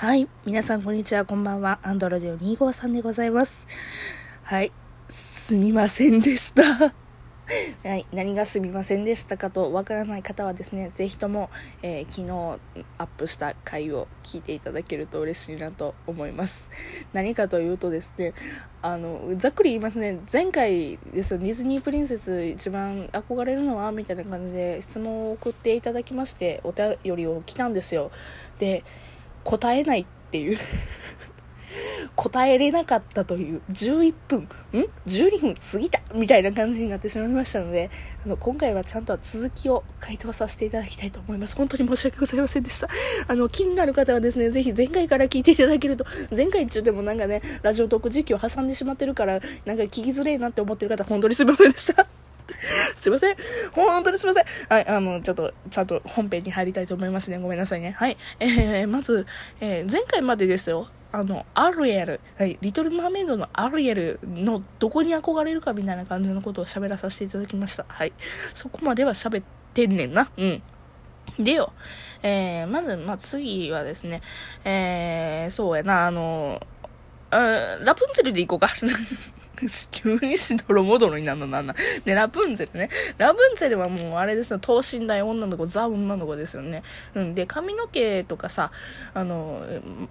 はい。皆さん、こんにちは。こんばんは。アンドロデオ253でございます。はい。すみませんでした。はい。何がすみませんでしたかとわからない方はですね、ぜひとも、えー、昨日アップした回を聞いていただけると嬉しいなと思います。何かというとですね、あの、ざっくり言いますね、前回ですよ、ディズニープリンセス一番憧れるのはみたいな感じで質問を送っていただきまして、お便りを来たんですよ。で、答えないっていう 答えれなかったという11分、ん ?12 分過ぎたみたいな感じになってしまいましたので、あの、今回はちゃんと続きを回答させていただきたいと思います。本当に申し訳ございませんでした。あの、気になる方はですね、ぜひ前回から聞いていただけると、前回中でもなんかね、ラジオトーク実況挟んでしまってるから、なんか聞きづれいなって思ってる方、本当にすいませんでした。すいません。本当にすいません。はい、あの、ちょっと、ちゃんと本編に入りたいと思いますね。ごめんなさいね。はい。えー、まず、えー、前回までですよ。あの、アリエル、はい、リトル・マーメイドのアリエルのどこに憧れるかみたいな感じのことを喋らさせていただきました。はい。そこまでは喋ってんねんな。うん。でよ、えー、まず、まあ、次はですね、えー、そうやな、あの、あラプンツェルで行こうか。急にしどろもどろになるのなんな。ね、ラプンツェルね。ラプンツェルはもうあれですよ、等身大女の子、ザ女の子ですよね。うん。で、髪の毛とかさ、あの、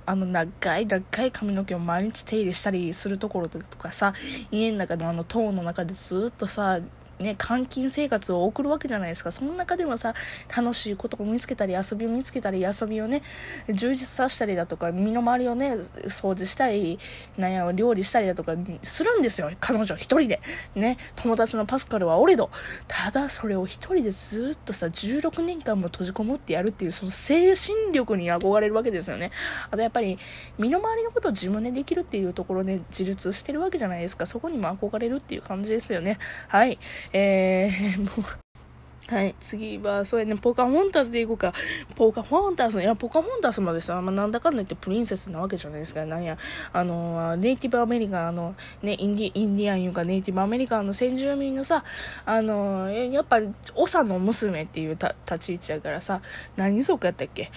あの長い長い髪の毛を毎日手入れしたりするところとかさ、家の中のあの塔の中でずっとさ、ね、監禁生活を送るわけじゃないですか。その中でもさ、楽しいことを見つけたり、遊びを見つけたり、遊びをね、充実させたりだとか、身の回りをね、掃除したり、なんや、料理したりだとか、するんですよ。彼女一人で。ね、友達のパスカルはおれど。ただ、それを一人でずっとさ、16年間も閉じこもってやるっていう、その精神力に憧れるわけですよね。あと、やっぱり、身の回りのことを自分でできるっていうところで自立してるわけじゃないですか。そこにも憧れるっていう感じですよね。はい。えー、もう、はい。次は、そうやね、ポカホンタスでいこうか。ポカホンタス、いや、ポカホンタスまでさ、まあ、なんだかんだ言ってプリンセスなわけじゃないですか。なんや、あの、ネイティブアメリカンの、ね、インディ、インディアンいうかネイティブアメリカンの先住民のさ、あの、やっぱり、長の娘っていう立ち位置やからさ、何族やったっけ？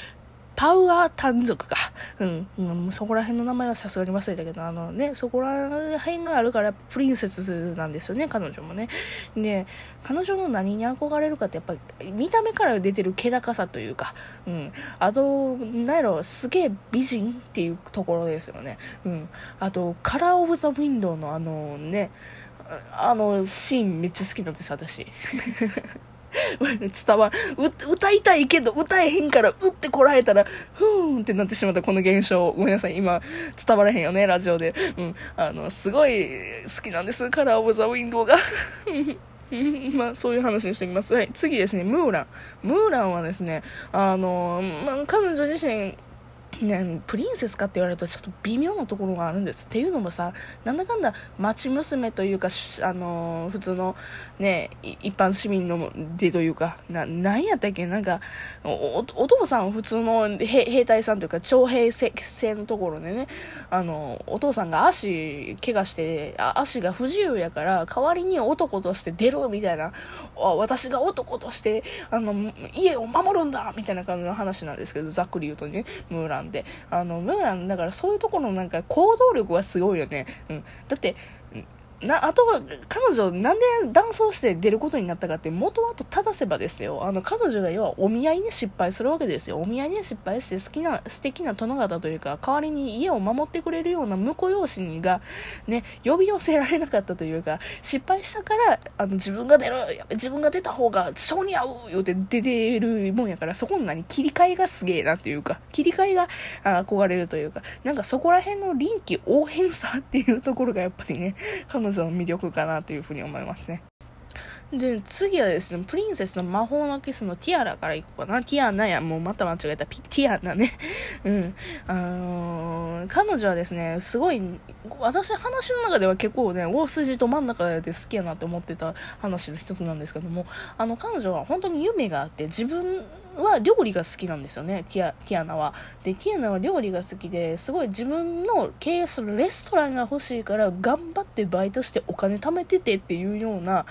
パウアー単族か。うん。うん、そこら辺の名前はさすがに忘れたけど、あのね、そこら辺があるからプリンセスなんですよね、彼女もね。で、彼女の何に憧れるかってやっぱり見た目から出てる気高さというか、うん。あと、なんやろ、すげえ美人っていうところですよね。うん。あと、カラーオブザウィンドウのあのね、あのシーンめっちゃ好きなんです、私。伝わう歌いたいけど歌えへんから、うってこらえたら、ふーんってなってしまったこの現象。ごめんなさい。今、伝わらへんよね、ラジオで。うん。あの、すごい好きなんです。カラーオブザウィンドウが。まあ、そういう話にしてみます。はい。次ですね、ムーラン。ムーランはですね、あの、まあ、彼女自身、ね、プリンセスかって言われるとちょっと微妙なところがあるんです。っていうのもさ、なんだかんだ町娘というか、あのー、普通のね、一般市民のでというか、な、なんやったっけ？なんかお、お父さん普通の兵隊さんというか、徴兵制のところでね、あの、お父さんが足怪我して、足が不自由やから、代わりに男として出るみたいな、私が男として、あの、家を守るんだみたいな感じの話なんですけど、ざっくり言うとね、ムーランで。あの、ムーラン、だからそういうところのなんか行動力がすごいよね。うん。だって、な、あとは、彼女、なんで男装して出ることになったかって、元はと正せばですよ。あの、彼女が要はお見合いに失敗するわけですよ。お見合いに失敗して好きな、素敵な殿方というか、代わりに家を守ってくれるような婿養子にが、ね、呼び寄せられなかったというか、失敗したから、あの、自分が出る、自分が出た方が性に合う言うて出てるもんやから、そこに何切り替えがすげえなというか、切り替えが憧れるというか、なんかそこら辺の臨機応変さっていうところがやっぱりね、彼女女の魅力かなというふうに思いますね。で、次はですね、プリンセスの魔法のキスのティアラからいこうかな。ティアナや、もうまた間違えた。ティアナね。うん。あのー、彼女はですね、すごい、私話の中では結構ね、大筋と真ん中で好きやなって思ってた話の一つなんですけども、あの、彼女は本当に夢があって、自分は料理が好きなんですよね、ティア、ティアナは。で、ティアナは料理が好きで、すごい自分の経営するレストランが欲しいから、頑張ってバイトしてお金貯めててっていうような、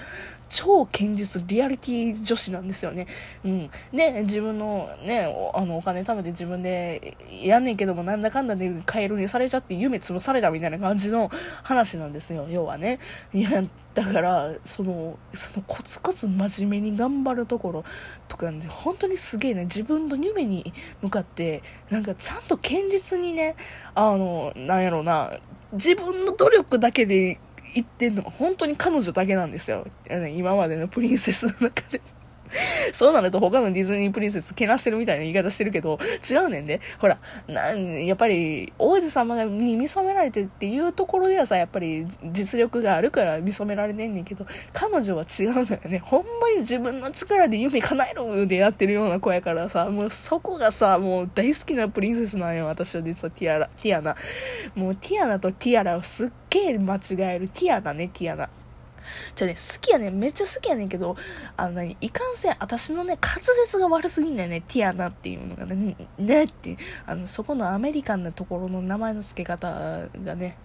超堅実リアリティ女子なんですよね。うん。で、自分のね、おあの、お金貯めて自分でやんねんけども、なんだかんだでカエルにされちゃって夢潰されたみたいな感じの話なんですよ、要はね。いや、だから、その、そのコツコツ真面目に頑張るところとか、ね、本当にすげえね、自分の夢に向かって、なんかちゃんと堅実にね、あの、なんやろうな、自分の努力だけで言ってんのは本当に彼女だけなんですよ。今までのプリンセスの中で。そうなると他のディズニープリンセスけなしてるみたいな言い方してるけど、違うねんで。ほら、なやっぱり、王子様に見初められてっていうところではさ、やっぱり実力があるから見初められねんねんけど、彼女は違うのよね。ほんまに自分の力で夢叶えろでやってるような子やからさ、もうそこがさ、もう大好きなプリンセスなんよ、私は実はティアラ、ティアナ。もうティアナとティアラをすっげえ間違える。ティアナね、ティアナ。じゃね、好きやねん、めっちゃ好きやねんけど、あの何、いかんせん、私のね、滑舌が悪すぎんだよね、ティアナっていうのがね、ねって、あの、そこのアメリカンなところの名前の付け方がね、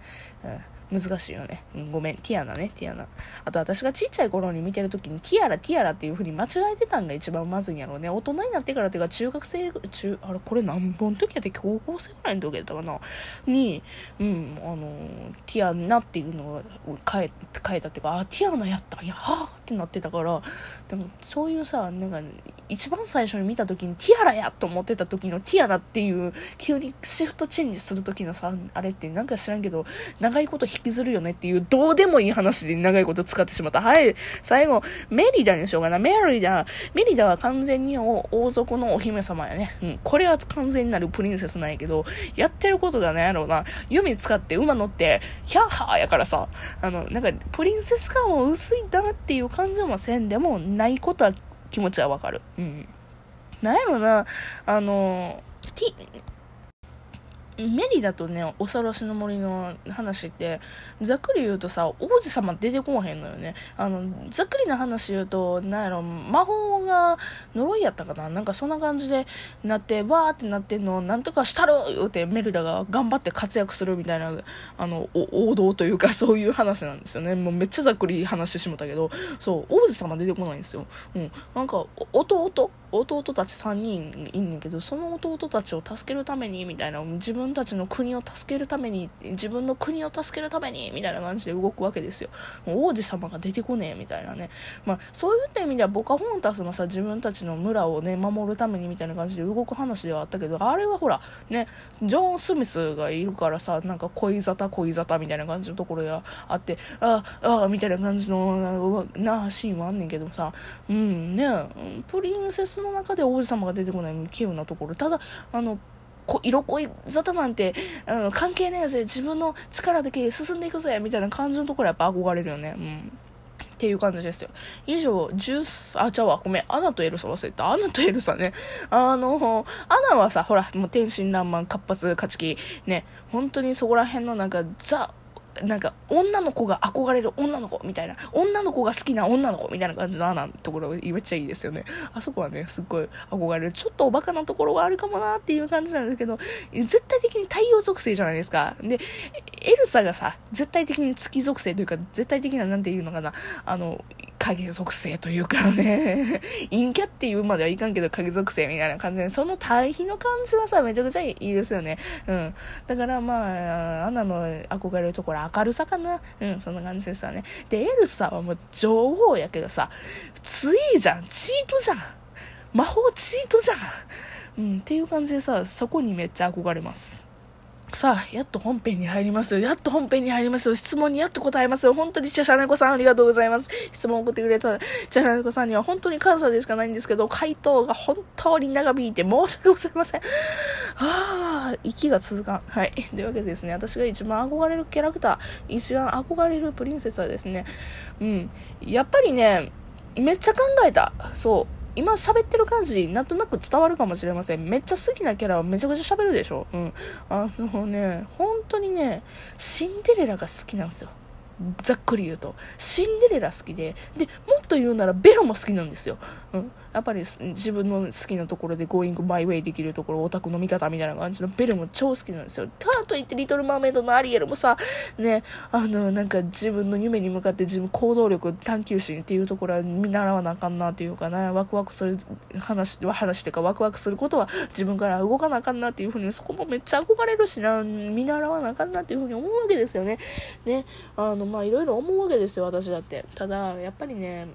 うん難しいよね。うん、ごめん。ティアナね、ティアナ。あと私がちっちゃい頃に見てる時に、ティアラ、ティアラっていう風に間違えてたんが一番まずいんやろうね。大人になってからっていうか、中学生、中、あれ、これ何本の時やって高校生ぐらいの時やったかな？に、うん、あの、ティアナっていうのを変え、変えたっていうか、ティアナやったんや、はあってなってたから、でもそういうさ、なんか、一番最初に見た時にティアラやと思ってた時のティアラっていう急にシフトチェンジする時のさあれってなんか知らんけど長いこと引きずるよねっていうどうでもいい話で長いこと使ってしまった。はい最後メリダにしようかなメリダメリダは完全に王族のお姫様やね。うんこれは完全になるプリンセスなんやけどやってることがねやろうな。弓使って馬乗ってヒャッハーやからさあのなんかプリンセス感も薄いんだなっていう感じもせんでもないことは気持ちはわかる。うん。なんやろな、あの、メリだとね、おさらしの森の話って、ざっくり言うとさ、王子様出てこへんのよね。あの、ざっくりな話言うと、なんやろ、魔法が呪いやったかななんかそんな感じでなって、わーってなってんの、なんとかしたる言うてメルダが頑張って活躍するみたいな、あの、王道というかそういう話なんですよね。もうめっちゃざっくり話してしもたけど、そう、王子様出てこないんですよ。うん。なんか、弟？弟たち3人いんねんけど、その弟たちを助けるために、みたいな、自分分たちの国を助けるために、自分の国を助けるために、みたいな感じで動くわけですよ。王子様が出てこねえ、みたいなね。まあ、そういった意味では、ボカホンタスのさ、自分たちの村をね、守るために、みたいな感じで動く話ではあったけど、あれはほら、ね、ジョン・スミスがいるからさ、なんか恋沙汰恋沙汰みたいな感じのところがあって、ああ、あみたいな感じの、な、シーンはあんねんけどさ、うんね、プリンセスの中で王子様が出てこない稀有なところ。ただ、あの、色恋沙汰なんて、うん、関係ねえぜ、自分の力だけ進んでいくぜ、みたいな感じのところやっぱ憧れるよね。うん。っていう感じですよ。以上、ジュース、あ、ちゃうわ、ごめん。アナとエルサ忘れた。アナとエルサね。あの、アナはさ、ほら、もう天真爛漫、活発、勝ち気、ね、本当にそこら辺のなんか、ザ、なんか、女の子が憧れる女の子みたいな、女の子が好きな女の子みたいな感じのアナのところめっちゃいいですよね。あそこはね、すっごい憧れる。ちょっとおバカなところはあるかもなっていう感じなんですけど、絶対的に太陽属性じゃないですか。で、エルサがさ、絶対的に月属性というか、絶対的な、なんていうのかな、あの、影属性というかね、陰キャっていうまではいかんけど影属性みたいな感じで、その対比の感じはさ、めちゃくちゃいいですよね。うん。だからまあ、アナの憧れるところ明るさかな。うん、そんな感じですよね。で、エルサはもう女王やけどさ、ついじゃん、チートじゃん。魔法チートじゃん。うん、っていう感じでさ、そこにめっちゃ憧れます。さあ、やっと本編に入りますよ。やっと本編に入りますよ。質問にやっと答えますよ。本当にチャシャネコさんありがとうございます。質問を送ってくれたチャシャネコさんには本当に感謝でしかないんですけど、回答が本当に長引いて申し訳ございません。ああ、息が続かん。はい。というわけでですね、私が一番憧れるキャラクター、一番憧れるプリンセスはですね、うん。やっぱりね、めっちゃ考えた。そう。今喋ってる感じ、なんとなく伝わるかもしれません。めっちゃ好きなキャラはめちゃくちゃ喋るでしょ。うん。あのね、本当にね、シンデレラが好きなんですよ。ざっくり言うと。シンデレラ好きで、で、もっと言うならベロも好きなんですよ。うん。やっぱり自分の好きなところで going my way できるところ、オタクの味方みたいな感じのベロも超好きなんですよ。ただといってリトルマーメイドのアリエルもさ、ね、あの、なんか自分の夢に向かって自分行動力、探求心っていうところは見習わなあかんなっていうかな、ワクワクする話、話っていうかワクワクすることは自分から動かなあかんなっていうふうに、そこもめっちゃ憧れるしな、見習わなあかんなっていうふうに思うわけですよね。ね、あの、まあいろいろ思うわけですよ、私だって。ただ、やっぱりね、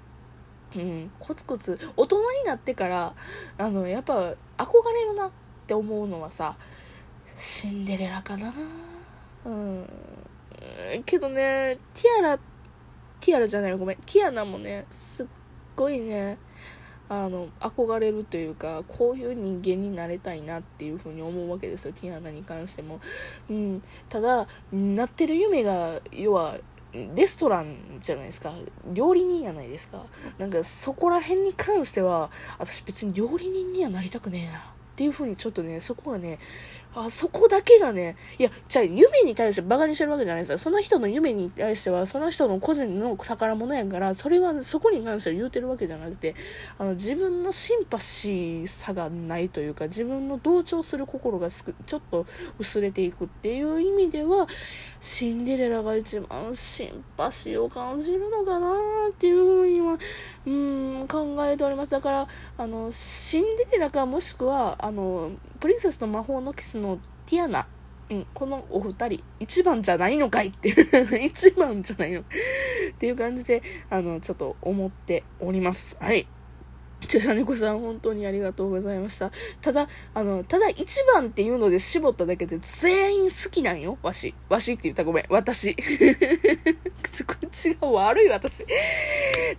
うん、コツコツ、大人になってから、あの、やっぱ、憧れるなって思うのはさ、シンデレラかなうん。けどね、ティアラ、ティアラじゃないごめん、ティアナもね、すっごいね、あの、憧れるというか、こういう人間になれたいなっていうふうに思うわけですよ、ティアナに関しても。うん。ただ、なってる夢が、要は、レストランじゃないですか。料理人やないですか。なんかそこら辺に関しては、私別に料理人にはなりたくねえな。っていうふうにちょっとね、そこがね、あそこだけがね、いや、じゃあ夢に対して馬鹿にしてるわけじゃないですよ。その人の夢に対しては、その人の個人の宝物やから、それはそこに関しては言うてるわけじゃなくて、あの、自分のシンパシーさがないというか、自分の同調する心がすくちょっと薄れていくっていう意味では、シンデレラが一番シンパシーを感じるのかなっていうふうには、うん、考えております。だから、あの、シンデレラかもしくは、あの、プリンセスの魔法のキスのティアナ。うん、このお二人、一番じゃないのかいっていう 一番じゃないのっていう感じで、あの、ちょっと思っております。はい。ちゃさねこさん、本当にありがとうございました。ただ、あの、ただ一番っていうので絞っただけで全員好きなんよ。わし。わしって言ったごめん。私。口が悪い私。っ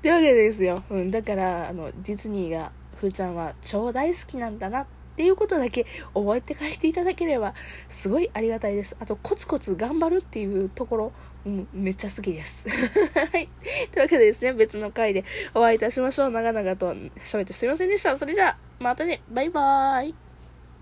てわけですよ。うん、だから、あの、ディズニーが、ふーちゃんは超大好きなんだなっていうことだけ覚えて帰っていただければすごいありがたいです。あとコツコツ頑張るっていうところ、うん、めっちゃ好きです。はい。というわけでですね、別の回でお会いいたしましょう。長々と喋ってすいませんでした。それじゃあ、またね。バイバーイ。